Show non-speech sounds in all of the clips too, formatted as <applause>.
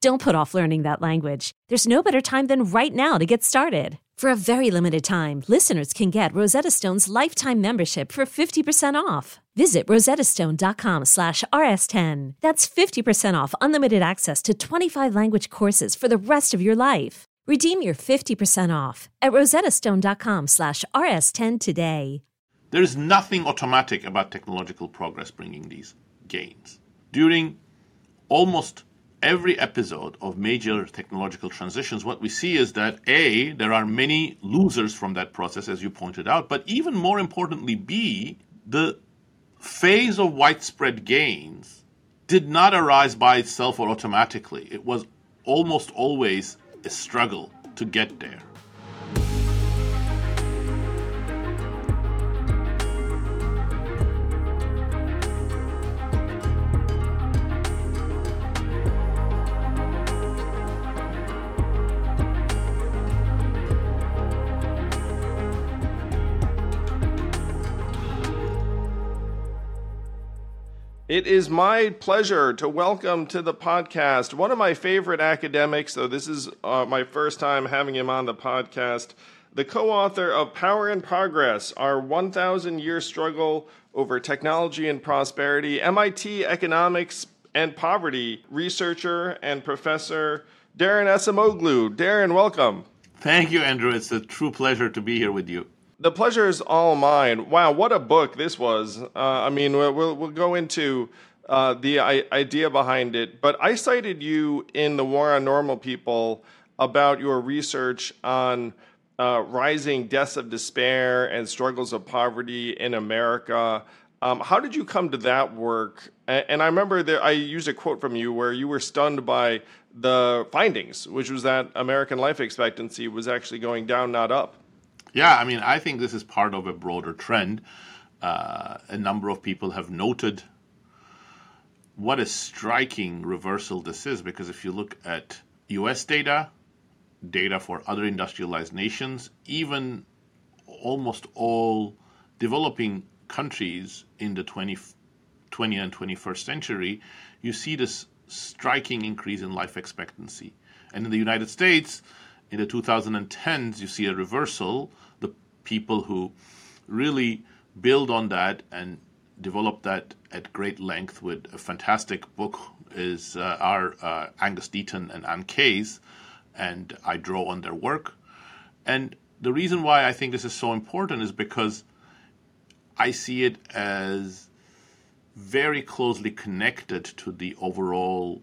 Don't put off learning that language. There's no better time than right now to get started. For a very limited time, listeners can get Rosetta Stone's lifetime membership for 50% off. Visit rosettastone.com slash rs10. That's 50% off unlimited access to 25 language courses for the rest of your life. Redeem your 50% off at rosettastone.com slash rs10 today. There is nothing automatic about technological progress bringing these gains. During almost every episode of major technological transitions, what we see is that A, there are many losers from that process, as you pointed out, but even more importantly, B, the phase of widespread gains did not arise by itself or automatically. It was almost always a struggle to get there. It is my pleasure to welcome to the podcast one of my favorite academics, though this is uh, my first time having him on the podcast, the co author of Power and Progress Our 1,000 Year Struggle Over Technology and Prosperity, MIT Economics and Poverty researcher and professor Daron Acemoglu. Daron, welcome. Thank you, Andrew. It's a true pleasure to be here with you the pleasure is all mine. Wow, what a book this was. Uh, I mean, we'll, we'll, we'll go into uh, the I- idea behind it, but I cited you in The War on Normal People about your research on uh, rising deaths of despair and struggles of poverty in America. Um, how did you come to that work? And I remember that I used a quote from you where you were stunned by the findings, which was that American life expectancy was actually going down, not up. Yeah, I mean, I think this is part of a broader trend. Uh, a number of people have noted what a striking reversal this is because if you look at US data, data for other industrialized nations, even almost all developing countries in the 20, 20 and 21st century, you see this striking increase in life expectancy. And in the United States, in the 2010s, you see a reversal. The people who really build on that and develop that at great length with a fantastic book is uh, uh, Angus Deaton and Anne Case, and I draw on their work. And the reason why I think this is so important is because I see it as very closely connected to the overall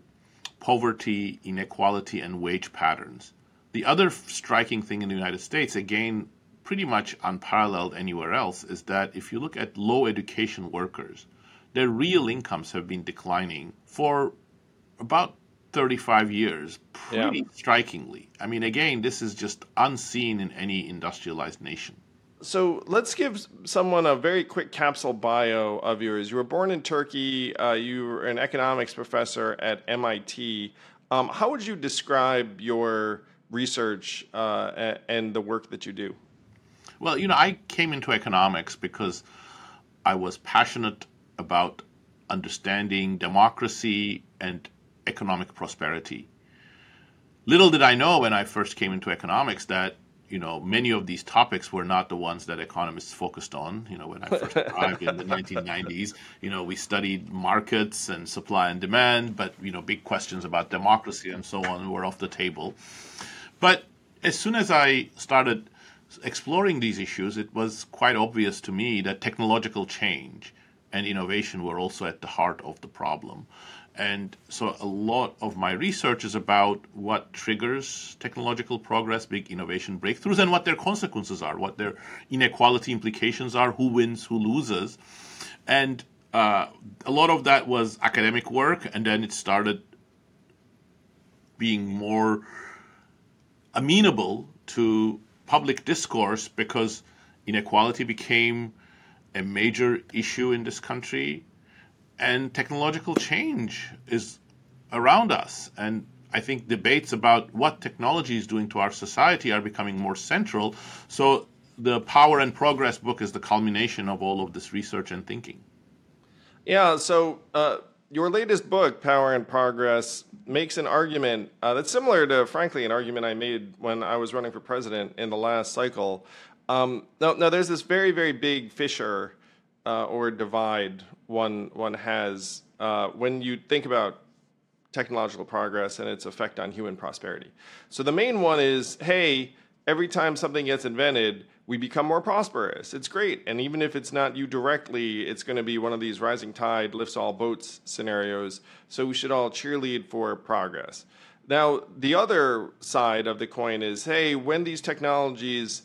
poverty, inequality, and wage patterns. The other striking thing in the United States, again, pretty much unparalleled anywhere else, is that if you look at low education workers, their real incomes have been declining for about 35 years, pretty yeah. strikingly. I mean, again, this is just unseen in any industrialized nation. So let's give someone a very quick capsule bio of yours. You were born in Turkey. Uh, you were an economics professor at MIT. Um, how would you describe your research uh, and the work that you do? Well, you know, I came into economics because I was passionate about understanding democracy and economic prosperity. Little did I know when I first came into economics that you know many of these topics were not the ones that economists focused on. You know, when I first arrived in the <laughs> 1990s, you know, we studied markets and supply and demand, but you know, big questions about democracy and so on were off the table. But as soon as I started exploring these issues, it was quite obvious to me that technological change and innovation were also at the heart of the problem. And so a lot of my research is about what triggers technological progress, big innovation breakthroughs, and what their consequences are, what their inequality implications are, who wins, who loses. And uh, a lot of that was academic work, and then it started being more amenable to public discourse because inequality became a major issue in this country and technological change is around us and I think debates about what technology is doing to our society are becoming more central. So the Power and Progress book is the culmination of all of this research and thinking. Yeah, so uh, your latest book, Power and Progress, makes an argument uh, that's similar to, frankly, an argument I made when I was running for president in the last cycle. Um, now, now, there's this very, very big fissure uh, or divide one one has uh, when you think about technological progress and its effect on human prosperity. So the main one is, hey, every time something gets invented, we become more prosperous. It's great. And even if it's not you directly, it's going to be one of these rising tide lifts all boats scenarios. So we should all cheerlead for progress. Now, the other side of the coin is hey, when these technologies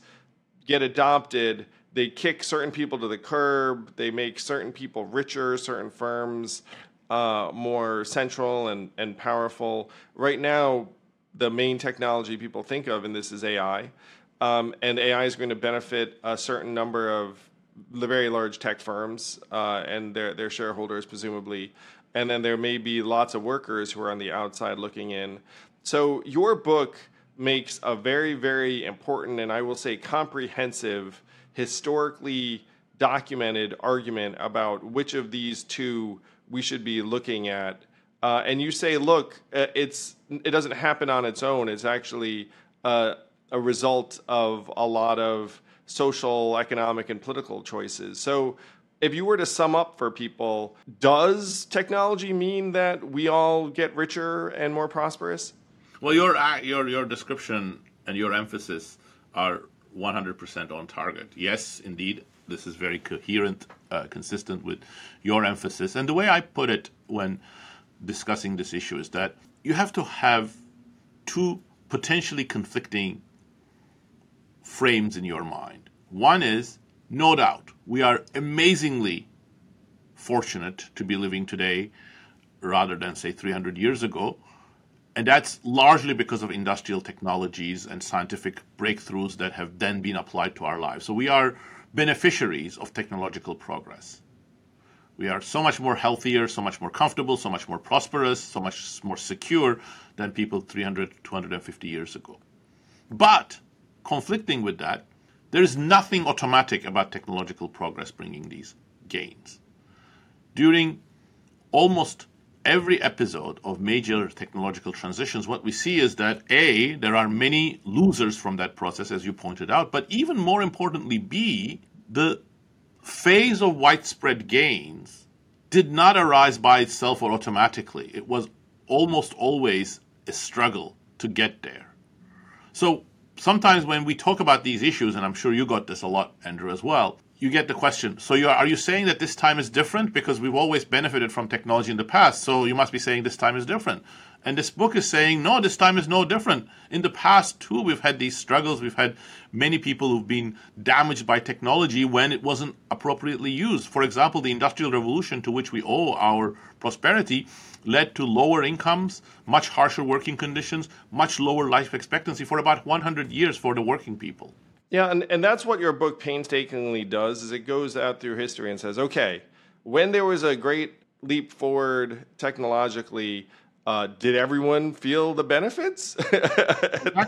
get adopted, they kick certain people to the curb, they make certain people richer, certain firms uh, more central and, and powerful. Right now, the main technology people think of in this is AI. Um, and AI is going to benefit a certain number of the very large tech firms uh, and their, their shareholders, presumably. And then there may be lots of workers who are on the outside looking in. So your book makes a very, very important and I will say comprehensive, historically documented argument about which of these two we should be looking at. Uh, and you say, look, uh, it's it doesn't happen on its own. It's actually uh, a result of a lot of social, economic, and political choices. So, if you were to sum up for people, does technology mean that we all get richer and more prosperous? Well, your uh, your your description and your emphasis are 100% on target. Yes, indeed, this is very coherent, uh, consistent with your emphasis. And the way I put it when discussing this issue is that you have to have two potentially conflicting frames in your mind. One is, no doubt, we are amazingly fortunate to be living today rather than, say, 300 years ago. And that's largely because of industrial technologies and scientific breakthroughs that have then been applied to our lives. So we are beneficiaries of technological progress. We are so much more healthier, so much more comfortable, so much more prosperous, so much more secure than people 300, 250 years ago. But conflicting with that, there is nothing automatic about technological progress bringing these gains. During almost every episode of major technological transitions, what we see is that A, there are many losers from that process, as you pointed out, but even more importantly, B, the phase of widespread gains did not arise by itself or automatically. It was almost always a struggle to get there. So sometimes when we talk about these issues, and I'm sure you got this a lot, Andrew, as well, you get the question. So, you are, are you saying that this time is different because we've always benefited from technology in the past? So you must be saying this time is different. And this book is saying, no, this time is no different. In the past, too, we've had these struggles. We've had many people who've been damaged by technology when it wasn't appropriately used. For example, the Industrial Revolution, to which we owe our prosperity, led to lower incomes, much harsher working conditions, much lower life expectancy for about 100 years for the working people. Yeah, and, and that's what your book painstakingly does is it goes out through history and says, okay, when there was a great leap forward technologically, uh, did everyone feel the benefits? <laughs>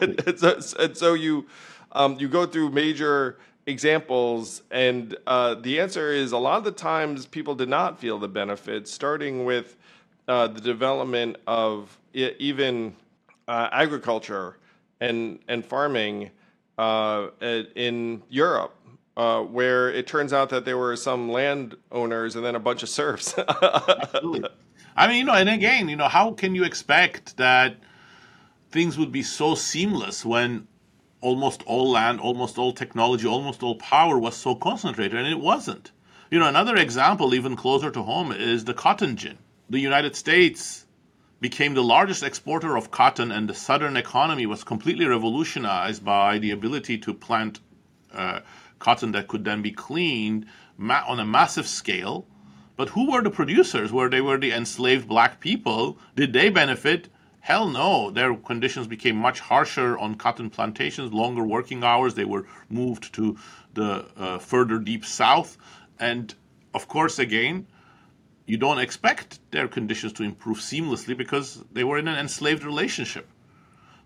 and, and, so, and, so, you um, you go through major examples, and uh, the answer is a lot of the times people did not feel the benefits, starting with uh, the development of even uh, agriculture and and farming uh, in Europe, uh, where it turns out that there were some landowners and then a bunch of serfs. <laughs> I mean, you know, and again, you know, how can you expect that things would be so seamless when almost all land, almost all technology, almost all power was so concentrated, and it wasn't. You know, another example, even closer to home, is the cotton gin. The United States became the largest exporter of cotton, and the southern economy was completely revolutionized by the ability to plant uh, cotton that could then be cleaned ma- on a massive scale But who were the producers? Were they were the enslaved black people? Did they benefit? Hell no. Their conditions became much harsher on cotton plantations, longer working hours. They were moved to the uh, further deep south. And of course, again, you don't expect their conditions to improve seamlessly because they were in an enslaved relationship.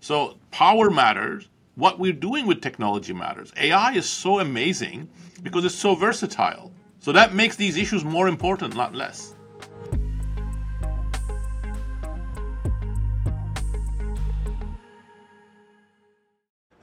So power matters. What we're doing with technology matters. AI is so amazing because it's so versatile. So that makes these issues more important, not less.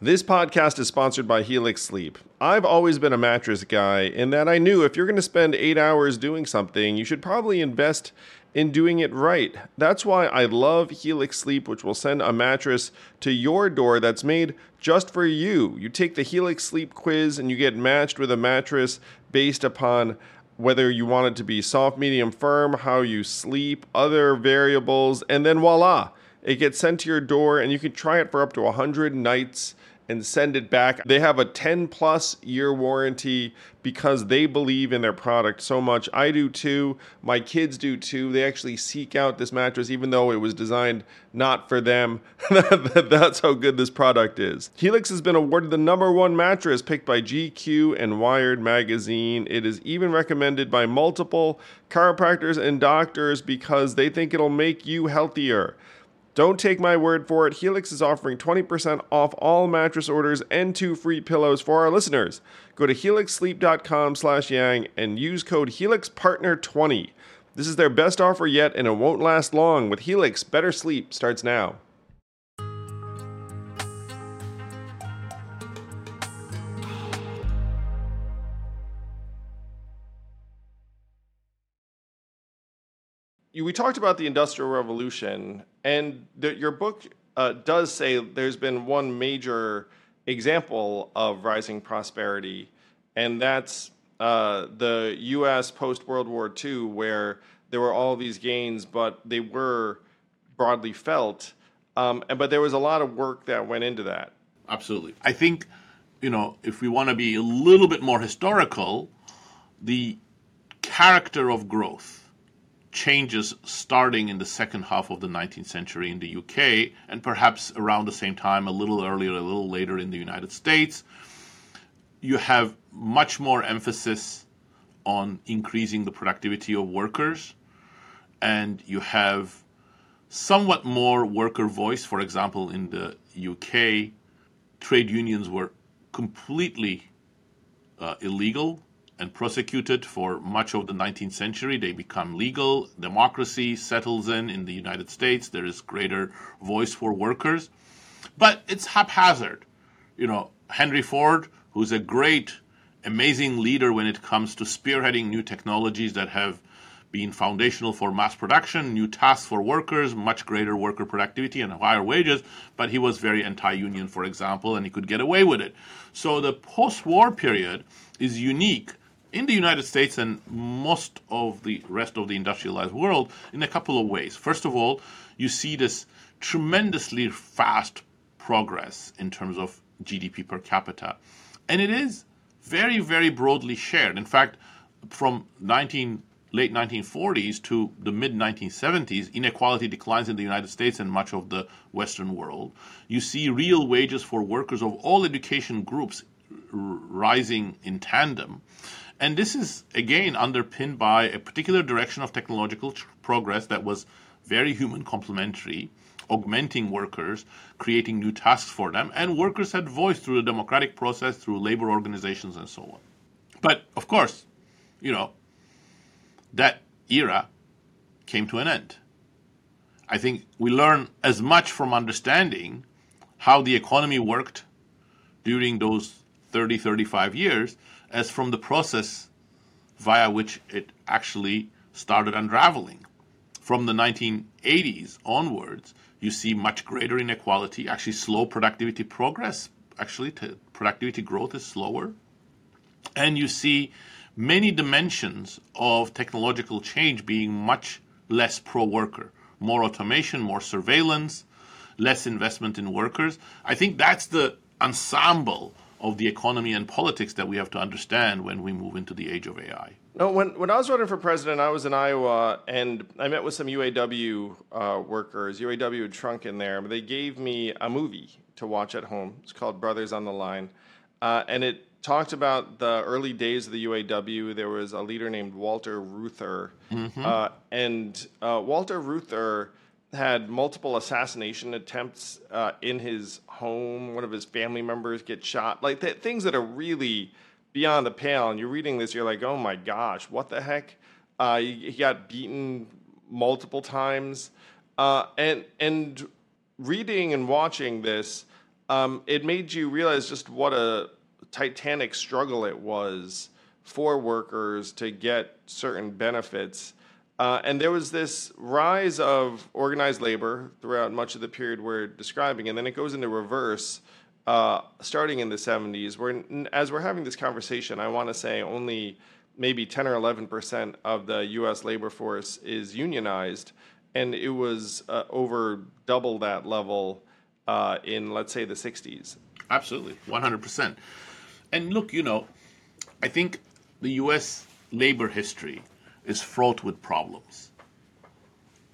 This podcast is sponsored by Helix Sleep. I've always been a mattress guy in that I knew if you're going to spend eight hours doing something, you should probably invest in doing it right. That's why I love Helix Sleep, which will send a mattress to your door that's made just for you. You take the Helix Sleep quiz and you get matched with a mattress based upon whether you want it to be soft, medium, firm, how you sleep, other variables, and then voila, it gets sent to your door and you can try it for up to 100 nights and send it back. They have a 10 plus year warranty because they believe in their product so much. I do too. My kids do too. They actually seek out this mattress even though it was designed not for them. <laughs> That's how good this product is. Helix has been awarded the number one mattress picked by GQ and Wired magazine. It is even recommended by multiple chiropractors and doctors because they think it'll make you healthier. Don't take my word for it. Helix is offering 20% off all mattress orders and two free pillows for our listeners. Go to helixsleep.com slash yang and use code HelixPartner20. This is their best offer yet and it won't last long. With Helix, better sleep starts now. We talked about the Industrial Revolution, and the, your book uh, does say there's been one major example of rising prosperity, and that's uh, the U.S. post World War II, where there were all these gains, but they were broadly felt. Um, but there was a lot of work that went into that. Absolutely. I think, you know, if we want to be a little bit more historical, the character of growth changes starting in the second half of the 19th century in the UK, and perhaps around the same time, a little earlier, a little later in the United States. You have much more emphasis on increasing the productivity of workers, and you have somewhat more worker voice. For example, in the UK, trade unions were completely uh, illegal and prosecuted for much of the 19th century. They become legal. Democracy settles in in the United States. There is greater voice for workers. But it's haphazard. You know, Henry Ford, who's a great, amazing leader when it comes to spearheading new technologies that have been foundational for mass production, new tasks for workers, much greater worker productivity and higher wages, but he was very anti union, for example, and he could get away with it. So the post war period is unique in the United States and most of the rest of the industrialized world in a couple of ways. First of all, you see this tremendously fast progress in terms of GDP per capita. And it is very, very broadly shared. In fact, from 19, late 1940s to the mid 1970s, inequality declines in the United States and much of the Western world. You see real wages for workers of all education groups rising in tandem. And this is, again, underpinned by a particular direction of technological progress that was very human complementary, augmenting workers, creating new tasks for them, and workers had voice through the democratic process, through labor organizations, and so on. But of course, you know, that era came to an end. I think we learn as much from understanding how the economy worked during those 30, 35 years as from the process via which it actually started unraveling. From the 1980s onwards, you see much greater inequality, actually, slow productivity progress. Actually, productivity growth is slower. And you see many dimensions of technological change being much less pro worker. More automation, more surveillance, less investment in workers. I think that's the ensemble of the economy and politics that we have to understand when we move into the age of AI. No, when when I was running for president, I was in Iowa, and I met with some UAW uh, workers. UAW had shrunk in there, but they gave me a movie to watch at home. It's called Brothers on the Line, uh, and it talked about the early days of the UAW. There was a leader named Walter Reuther, mm-hmm. uh, and uh, Walter Reuther had multiple assassination attempts uh, in his home. One of his family members gets shot. Like th- things that are really beyond the pale. And you're reading this, you're like, oh my gosh, what the heck? Uh, he, he, got beaten multiple times, uh, and and reading and watching this, um, it made you realize just what a titanic struggle it was for workers to get certain benefits uh, and there was this rise of organized labor throughout much of the period we're describing, and then it goes into reverse uh, starting in the 70s. Where, as we're having this conversation, I want to say only maybe 10 or 11 percent of the U.S. labor force is unionized, and it was uh, over double that level uh, in, let's say, the 60s. Absolutely, 100 percent. And look, you know, I think the U.S. labor history is fraught with problems.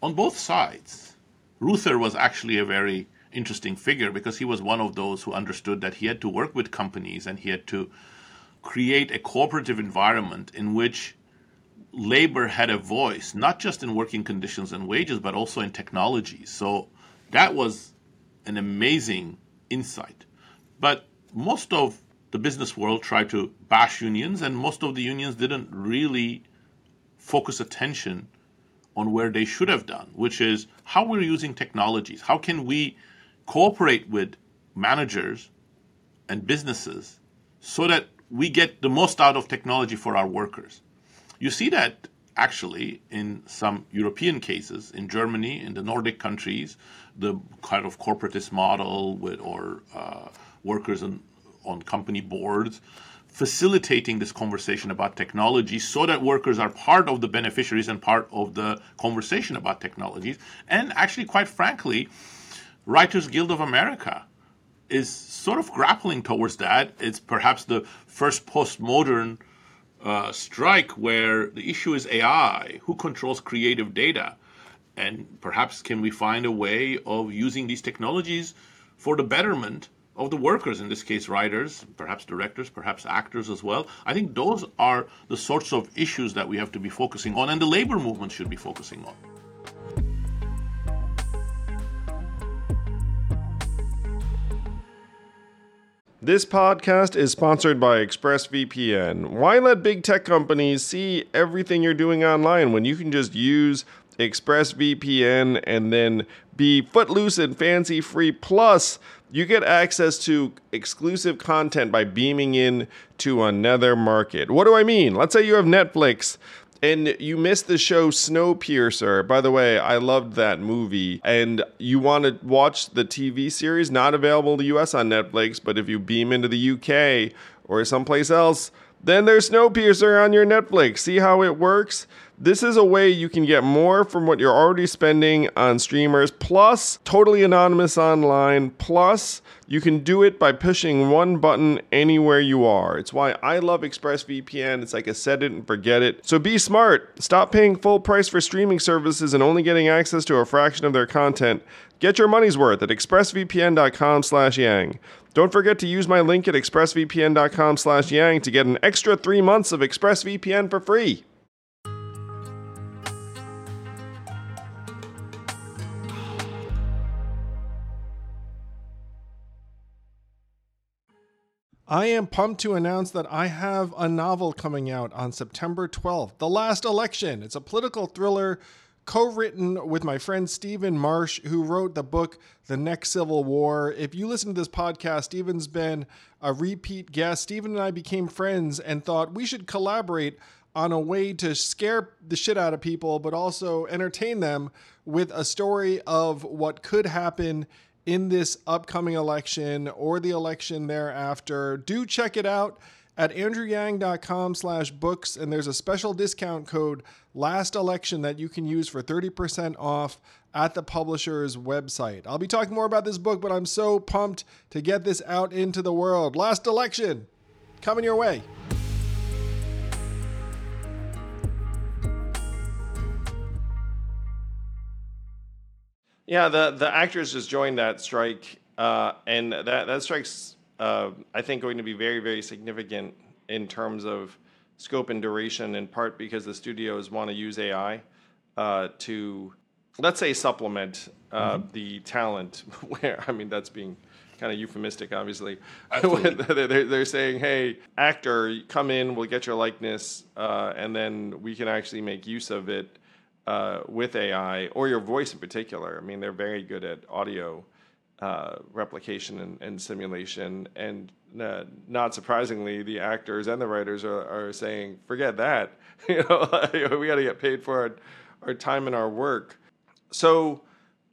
On both sides, Reuther was actually a very interesting figure because he was one of those who understood that he had to work with companies and he had to create a cooperative environment in which labor had a voice, not just in working conditions and wages, but also in technology. So that was an amazing insight. But most of the business world tried to bash unions, and most of the unions didn't really focus attention on where they should have done, which is how we're using technologies. How can we cooperate with managers and businesses so that we get the most out of technology for our workers? You see that actually in some European cases, in Germany, in the Nordic countries, the kind of corporatist model with or uh, workers on, on company boards facilitating this conversation about technology so that workers are part of the beneficiaries and part of the conversation about technologies. And actually, quite frankly, Writers Guild of America is sort of grappling towards that. It's perhaps the first postmodern uh, strike where the issue is AI. Who controls creative data? And perhaps can we find a way of using these technologies for the betterment of the workers, in this case, writers, perhaps directors, perhaps actors as well. I think those are the sorts of issues that we have to be focusing on, and the labor movement should be focusing on. This podcast is sponsored by ExpressVPN. Why let big tech companies see everything you're doing online when you can just use ExpressVPN and then be footloose and fancy free? Plus, you get access to exclusive content by beaming in to another market. What do I mean? Let's say you have Netflix and you missed the show Snowpiercer. By the way, I loved that movie. And you want to watch the TV series, not available the US on Netflix, but if you beam into the UK or someplace else, then there's Snowpiercer on your Netflix. See how it works? This is a way you can get more from what you're already spending on streamers, plus totally anonymous online, plus you can do it by pushing one button anywhere you are. It's why I love ExpressVPN. It's like a set it and forget it. So be smart. Stop paying full price for streaming services and only getting access to a fraction of their content. Get your money's worth at expressvpn.com slash yang. Don't forget to use my link at expressvpn.com slash yang to get an extra three months of ExpressVPN for free. I am pumped to announce that I have a novel coming out on September 12th, The Last Election. It's a political thriller co written with my friend Stephen Marche, who wrote the book The Next Civil War. If you listen to this podcast, Stephen's been a repeat guest. Stephen and I became friends and thought we should collaborate on a way to scare the shit out of people, but also entertain them with a story of what could happen in this upcoming election or the election thereafter. Do check it out at andrewyang.com slash books, and there's a special discount code last election that you can use for 30% off at the publisher's website. I'll be talking more about this book, but I'm so pumped to get this out into the world. Last election coming your way. Yeah, the the actors just joined that strike, uh, and that that strike's uh, I think going to be very very significant in terms of scope and duration. In part because the studios want to use AI uh, to let's say supplement uh, mm-hmm. the talent. <laughs> Where I mean that's being kind of euphemistic, obviously. <laughs> they're, they're saying, hey, actor, come in, we'll get your likeness, uh, and then we can actually make use of it uh, with AI or your voice in particular. I mean, they're very good at audio uh, replication and, and, simulation. And uh, not surprisingly, the actors and the writers are, are saying, forget that. <laughs> you know, we got to get paid for our, our, time and our work. So,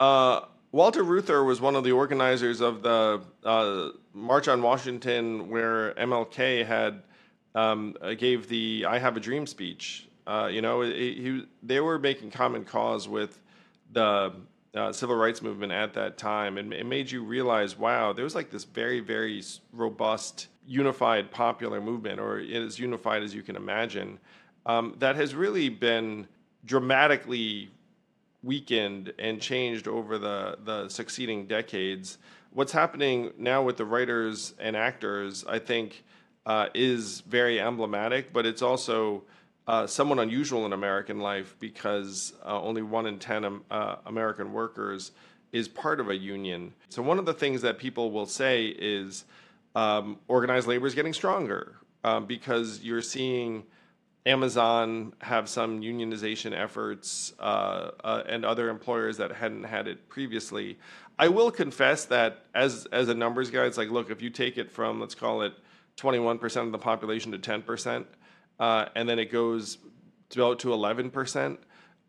uh, Walter Reuther was one of the organizers of the uh, March on Washington, where MLK had um, gave the "I Have a Dream" speech uh, you know, he, they were making common cause with the uh, civil rights movement at that time, and it made you realize, wow, there was like this very, very robust, unified, popular movement, or as unified as you can imagine, um, that has really been dramatically weakened and changed over the the succeeding decades. What's happening now with the writers and actors, I think, uh, is very emblematic, but it's also uh, somewhat unusual in American life because uh, only one in 10 um, uh, American workers is part of a union. So, one of the things that people will say is um, organized labor is getting stronger um, because you're seeing Amazon have some unionization efforts uh, uh, and other employers that hadn't had it previously. I will confess that as, as a numbers guy, it's like, look, if you take it from, let's call it 21% of the population to 10%, uh, and then it goes to, to 11%,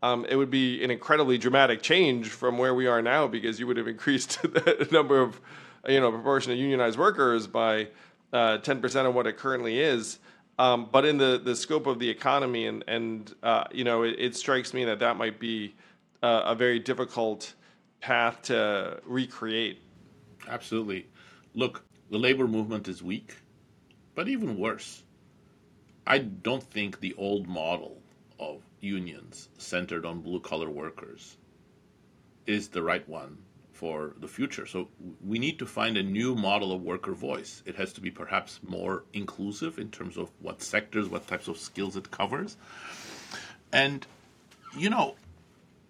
um, it would be an incredibly dramatic change from where we are now because you would have increased <laughs> the number of, you know, proportion of unionized workers by uh, 10% of what it currently is. Um, but in the, the scope of the economy, and, and uh, you know, it, it, strikes me that that might be uh, a very difficult path to recreate. Absolutely. Look, the labor movement is weak, but even worse, I don't think the old model of unions centered on blue collar workers is the right one for the future. So we need to find a new model of worker voice. It has to be perhaps more inclusive in terms of what sectors, what types of skills it covers. And, you know,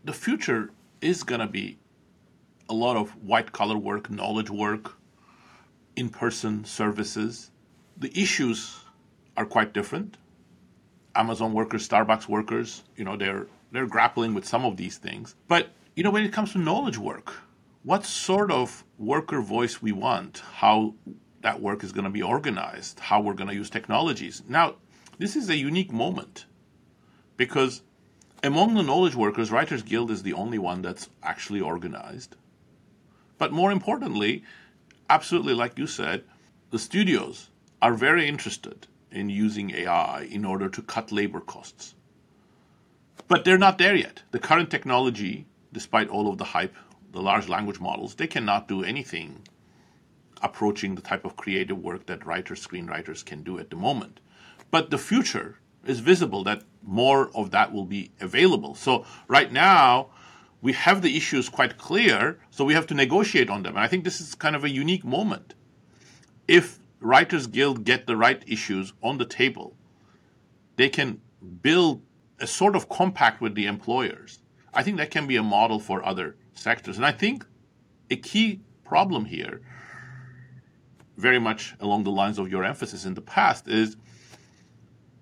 the future is going to be a lot of white collar work, knowledge work, in person services. The issues are quite different. Amazon workers, Starbucks workers, you know, they're they're grappling with some of these things. But you know, when it comes to knowledge work, what sort of worker voice we want, how that work is going to be organized, how we're going to use technologies. Now, this is a unique moment because among the knowledge workers, Writers Guild is the only one that's actually organized. But more importantly, absolutely like you said, the studios are very interested in using AI in order to cut labor costs. But they're not there yet. The current technology, despite all of the hype, the large language models, they cannot do anything approaching the type of creative work that writers, screenwriters can do at the moment. But the future is visible that more of that will be available. So right now, we have the issues quite clear, so we have to negotiate on them. And I think this is kind of a unique moment. If Writers Guild get the right issues on the table, they can build a sort of compact with the employers. I think that can be a model for other sectors. And I think a key problem here, very much along the lines of your emphasis in the past, is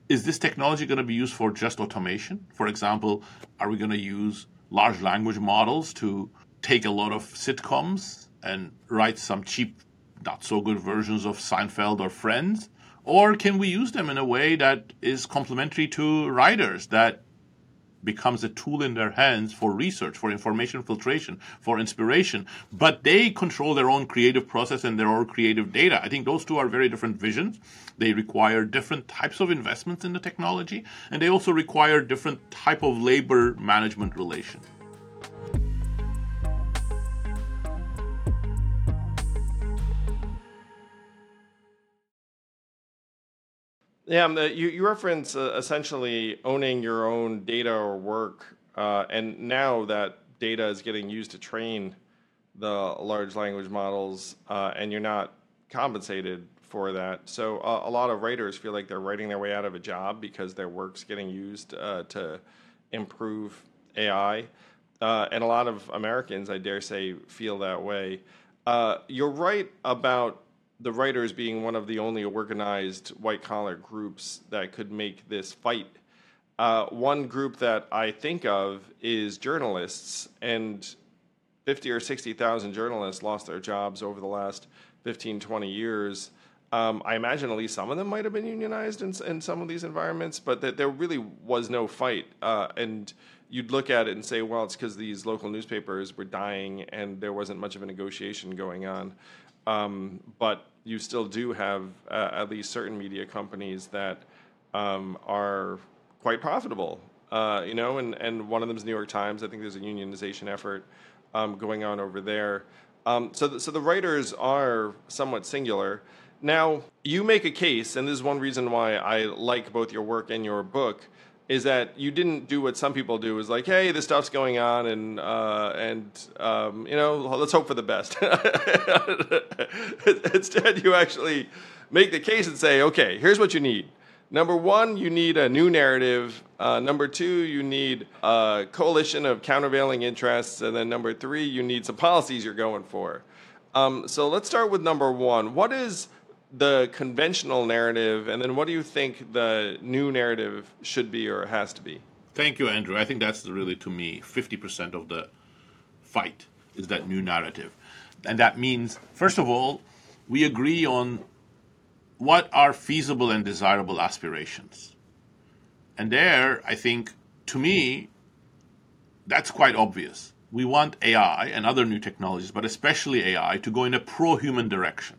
is this technology going to be used for just automation? For example, are we going to use large language models to take a lot of sitcoms and write some cheap not so good versions of Seinfeld or Friends? Or can we use them in a way that is complementary to writers that becomes a tool in their hands for research, for information filtration, for inspiration, but they control their own creative process and their own creative data. I think those two are very different visions. They require different types of investments in the technology, and they also require different type of labor management relation. Yeah, um, you, you reference uh, essentially owning your own data or work, uh, and now that data is getting used to train the large language models, uh, and you're not compensated for that. So uh, a lot of writers feel like they're writing their way out of a job because their work's getting used uh, to improve AI, uh, and a lot of Americans, I dare say, feel that way. you're right about the writers being one of the only organized white collar groups that could make this fight. Uh, one group that I think of is journalists, and 50 or 60,000 journalists lost their jobs over the last 15, 20 years. Um, I imagine at least some of them might have been unionized in, in some of these environments, but that there really was no fight. Uh, and you'd look at it and say, well, it's because these local newspapers were dying and there wasn't much of a negotiation going on. Um, but you still do have uh, at least certain media companies that um, are quite profitable. Uh, you know, and, and one of them is New York Times. I think there's a unionization effort um, going on over there. Um, so, the, so the writers are somewhat singular. Now, you make a case, and this is one reason why I like both your work and your book, is that you didn't do what some people do is like hey this stuff's going on and uh, and um, you know let's hope for the best. <laughs> Instead you actually make the case and say okay here's what you need. Number one you need a new narrative. Uh, number two you need a coalition of countervailing interests and then number three you need some policies you're going for. Um, so let's start with number one. What is the conventional narrative, and then what do you think the new narrative should be or has to be? Thank you, Andrew. I think that's really, to me, 50% of the fight is that new narrative. And that means, first of all, we agree on what are feasible and desirable aspirations. And there, I think, to me, that's quite obvious. We want AI and other new technologies, but especially AI, to go in a pro human direction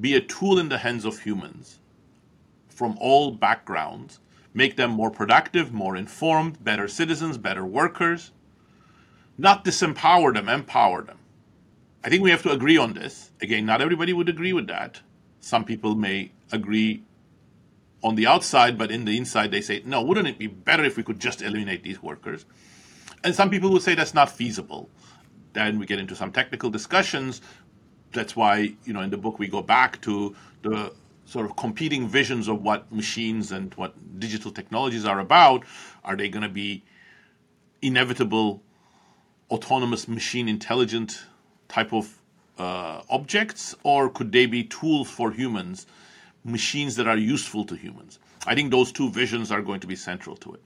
be a tool in the hands of humans from all backgrounds, make them more productive, more informed, better citizens, better workers, not disempower them, empower them. I think we have to agree on this. Again, not everybody would agree with that. Some people may agree on the outside, but in the inside they say, no, wouldn't it be better if we could just eliminate these workers? And some people would say that's not feasible. Then we get into some technical discussions that's why you know in the book we go back to the sort of competing visions of what machines and what digital technologies are about. Are they going to be inevitable autonomous machine intelligent type of uh, objects, or could they be tools for humans, machines that are useful to humans? I think those two visions are going to be central to it.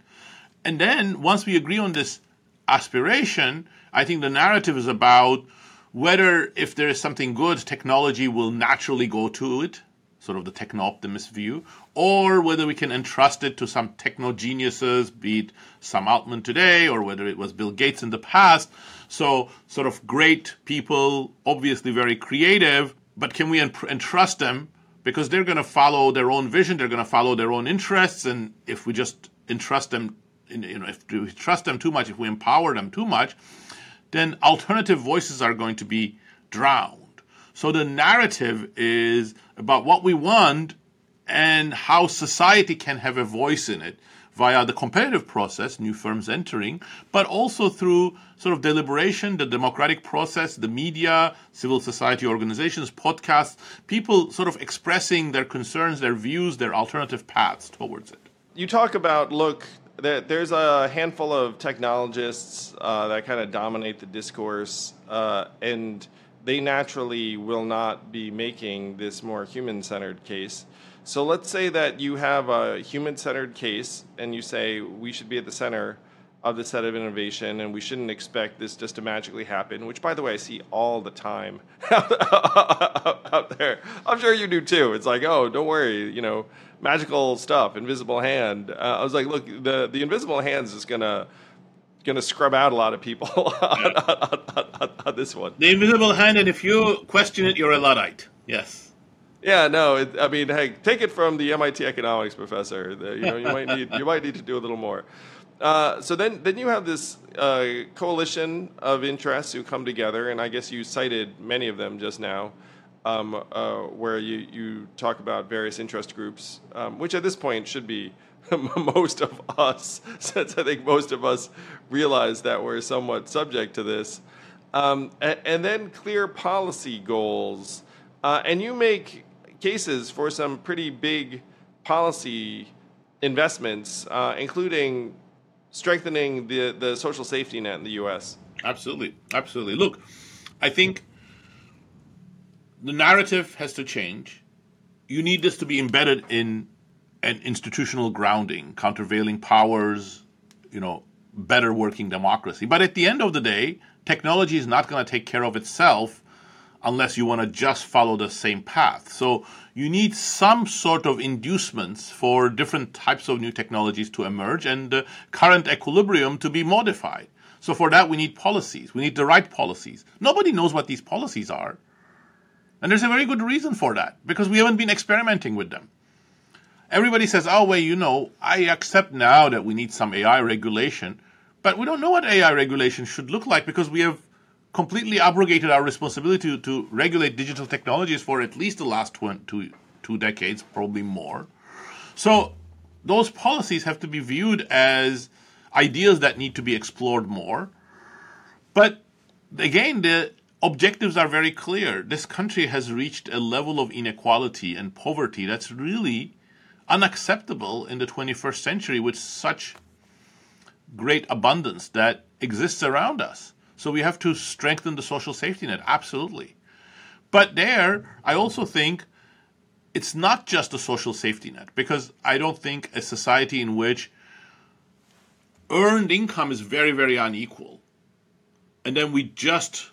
And then once we agree on this aspiration, I think the narrative is about whether if there is something good, technology will naturally go to it, sort of the techno optimist view, or whether we can entrust it to some techno geniuses, be it Sam Altman today, or whether it was Bill Gates in the past. So, sort of great people, obviously very creative, but can we entrust them? Because they're going to follow their own vision, they're going to follow their own interests, and if we just entrust them, you know, if we trust them too much, if we empower them too much, then alternative voices are going to be drowned. So the narrative is about what we want and how society can have a voice in it via the competitive process, new firms entering, but also through sort of deliberation, the democratic process, the media, civil society organizations, podcasts, people sort of expressing their concerns, their views, their alternative paths towards it. You talk about, look, there's a handful of technologists uh, that kind of dominate the discourse, uh, and they naturally will not be making this more human centered case. So let's say that you have a human centered case and you say we should be at the center of the set of innovation, and we shouldn't expect this just to magically happen. Which, by the way, I see all the time <laughs> out there. I'm sure you do too. It's like, oh, don't worry, you know, magical stuff, invisible hand. Uh, I was like, look, the the invisible hands is gonna gonna scrub out a lot of people on, on, on, on, this one. The invisible hand, and if you question it, you're a luddite. Yes. Yeah, no. It, I mean, hey, take it from the MIT economics professor. The, you know, you might need you might need to do a little more. Uh, so then, then you have this uh, coalition of interests who come together, and I guess you cited many of them just now, um, uh, where you, you talk about various interest groups, um, which at this point should be <laughs> most of us, <laughs> since I think most of us realize that we're somewhat subject to this. Um, and, and, then clear policy goals. Uh, and you make cases for some pretty big policy investments, uh, including strengthening the, the social safety net in the U.S. Absolutely, absolutely. Look, I think the narrative has to change. You need this to be embedded in an institutional grounding, countervailing powers, you know, better working democracy. But at the end of the day, technology is not going to take care of itself unless you want to just follow the same path. So you need some sort of inducements for different types of new technologies to emerge and the current equilibrium to be modified. So for that, we need policies. We need the right policies. Nobody knows what these policies are. And there's a very good reason for that because we haven't been experimenting with them. Everybody says, oh, well, you know, I accept now that we need some AI regulation, but we don't know what AI regulation should look like because we have completely abrogated our responsibility to, to regulate digital technologies for at least the last two two decades, probably more. So those policies have to be viewed as ideas that need to be explored more. But again, the objectives are very clear. This country has reached a level of inequality and poverty that's really unacceptable in the 21st century with such great abundance that exists around us. So we have to strengthen the social safety net, absolutely. But there, I also think it's not just a social safety net, because I don't think a society in which earned income is very, very unequal, and then we just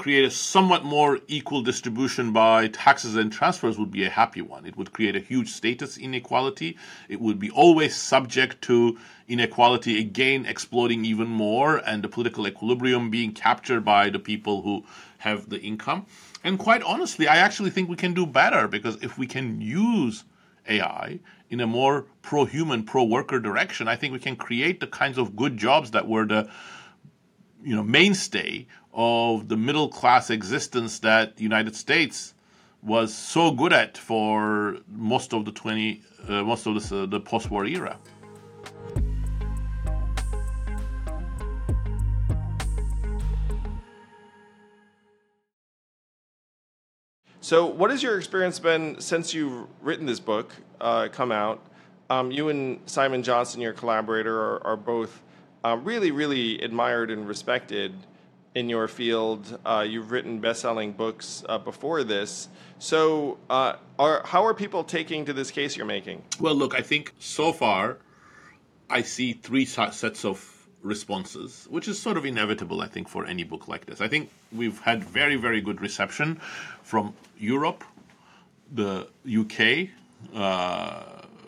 create a somewhat more equal distribution by taxes and transfers would be a happy one. It would create a huge status inequality. It would be always subject to inequality again exploding even more and the political equilibrium being captured by the people who have the income. And quite honestly, I actually think we can do better because if we can use AI in a more pro human, pro worker direction, I think we can create the kinds of good jobs that were the you know mainstay of the middle class existence that the United States was so good at for most of the 20 uh, most of this, uh, the post-war era. So, what has your experience been since you've written this book, uh, come out? Um, you and Simon Johnson, your collaborator, are, are both uh, really, really admired and respected in your field. Uh, you've written best-selling books uh, before this. So, uh, are, how are people taking to this case you're making? Well, look, I think so far I see three sets of responses, which is sort of inevitable, I think, for any book like this. I think we've had very, very good reception from Europe, the UK. Uh,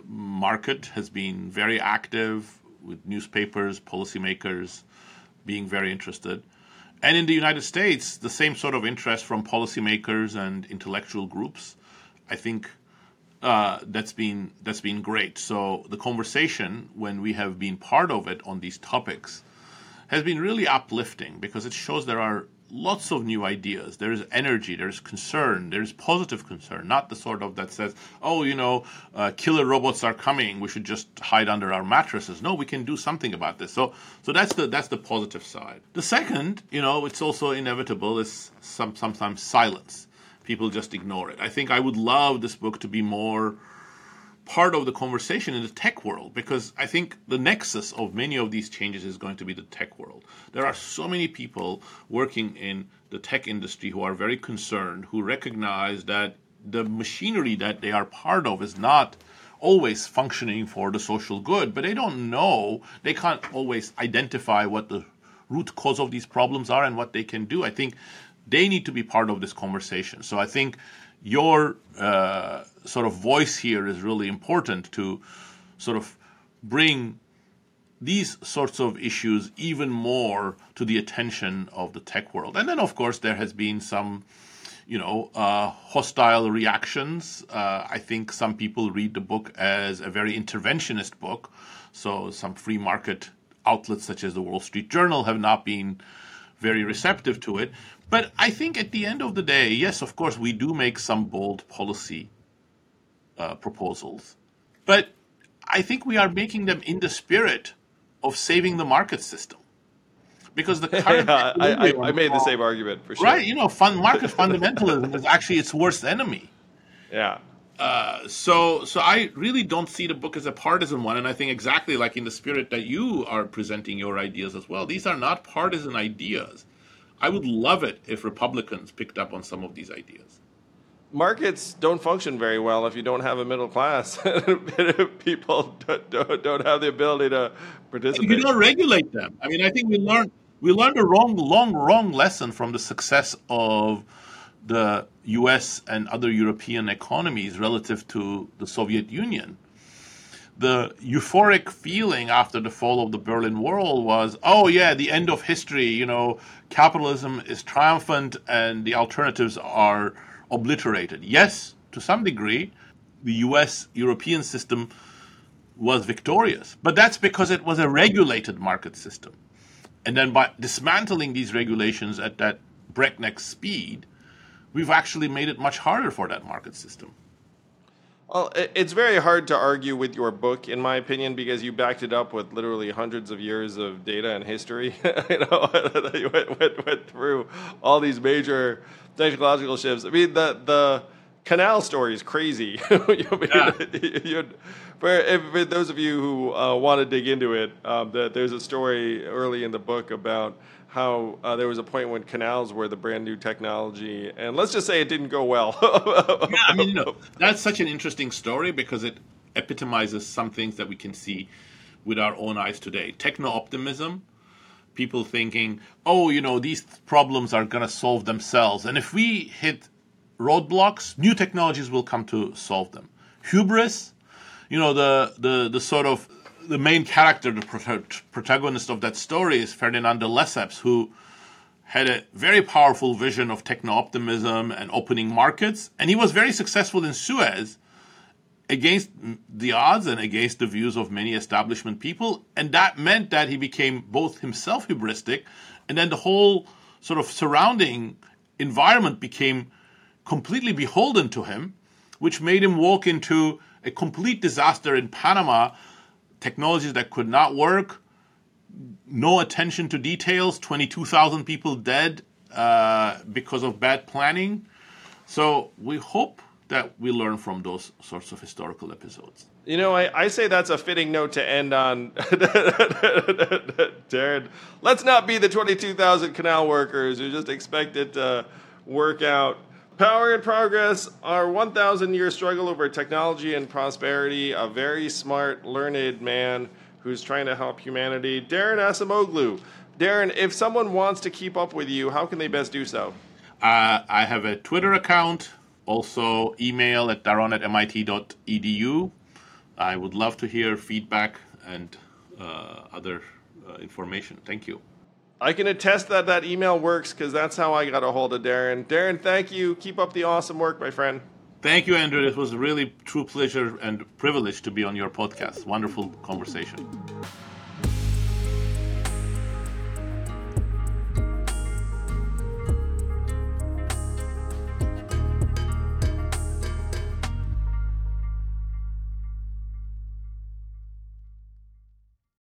market has been very active with newspapers, policymakers being very interested. And in the United States, the same sort of interest from policymakers and intellectual groups. I think uh, that's been that's been great. So the conversation, when we have been part of it on these topics, has been really uplifting because it shows there are lots of new ideas. There's energy, there's concern, there's positive concern, not the sort of that says, oh, you know, uh, killer robots are coming, we should just hide under our mattresses. No, we can do something about this. So, so that's the that's the positive side. The second, you know, it's also inevitable is some sometimes silence. People just ignore it. I think I would love this book to be more part of the conversation in the tech world because I think the nexus of many of these changes is going to be the tech world. There are so many people working in the tech industry who are very concerned, who recognize that the machinery that they are part of is not always functioning for the social good, but they don't know, they can't always identify what the root cause of these problems are and what they can do. I think they need to be part of this conversation. So I think your uh, sort of voice here is really important to sort of bring these sorts of issues even more to the attention of the tech world. And then, of course, there has been some, you know, uh, hostile reactions. Uh, I think some people read the book as a very interventionist book. So some free market outlets such as the Wall Street Journal have not been very receptive to it. But I think at the end of the day, yes, of course, we do make some bold policy uh, proposals. But I think we are making them in the spirit of saving the market system. Because the <laughs> current yeah, I, I, I, made the same argument for sure. Right, you know, fun, market <laughs> fundamentalism is actually its worst enemy. Yeah. Uh, so, so I really don't see the book as a partisan one, and I think exactly like in the spirit that you are presenting your ideas as well. These are not partisan ideas. I would love it if Republicans picked up on some of these ideas markets don't function very well if you don't have a middle class. <laughs> People don't, don't, don't, have the ability to participate. You don't regulate them. I mean, I think we learned we learned a wrong, long, wrong lesson from the success of the U.S. and other European economies relative to the Soviet Union. The euphoric feeling after the fall of the Berlin Wall was, oh yeah, the end of history. You know, capitalism is triumphant, and the alternatives are obliterated. Yes, to some degree, the US European system was victorious, but that's because it was a regulated market system. And then by dismantling these regulations at that breakneck speed, we've actually made it much harder for that market system. Well, it's very hard to argue with your book, in my opinion, because you backed it up with literally hundreds of years of data and history. <laughs> you know, <laughs> you went, went, went through all these major technological shifts. I mean, the the canal story is crazy. <laughs> yeah. for, if, for, those of you who uh, want to dig into it, um, the, there's a story early in the book about how uh, there was a point when canals were the brand new technology, and let's just say it didn't go well. <laughs> yeah, I mean, you know, <laughs> that's such an interesting story because it epitomizes some things that we can see with our own eyes today. Techno optimism, people thinking, oh, you know, these problems are going to solve themselves, and if we hit roadblocks, new technologies will come to solve them. Hubris, you know, the the the sort of the main character, the protagonist of that story is Ferdinand de Lesseps, who had a very powerful vision of techno optimism and opening markets. And he was very successful in Suez against the odds and against the views of many establishment people. And that meant that he became both himself hubristic and then the whole sort of surrounding environment became completely beholden to him, which made him walk into a complete disaster in Panama technologies that could not work, no attention to details, 22,000 people dead uh, because of bad planning. So we hope that we learn from those sorts of historical episodes. You know, I, I say that's a fitting note to end on. <laughs> Daron, let's not be the 22,000 canal workers who just expect it to work out Power and Progress, our 1,000 year struggle over technology and prosperity. A very smart, learned man who's trying to help humanity. Daron Acemoglu. Daron, if someone wants to keep up with you, how can they best do so? Uh, I have a Twitter account, also email at daron at mit.edu. I would love to hear feedback and uh, other uh, information. Thank you. I can attest that that email works because that's how I got a hold of Daron. Daron, thank you. Keep up the awesome work, my friend. Thank you, Andrew. It was a really true pleasure and privilege to be on your podcast. Wonderful conversation.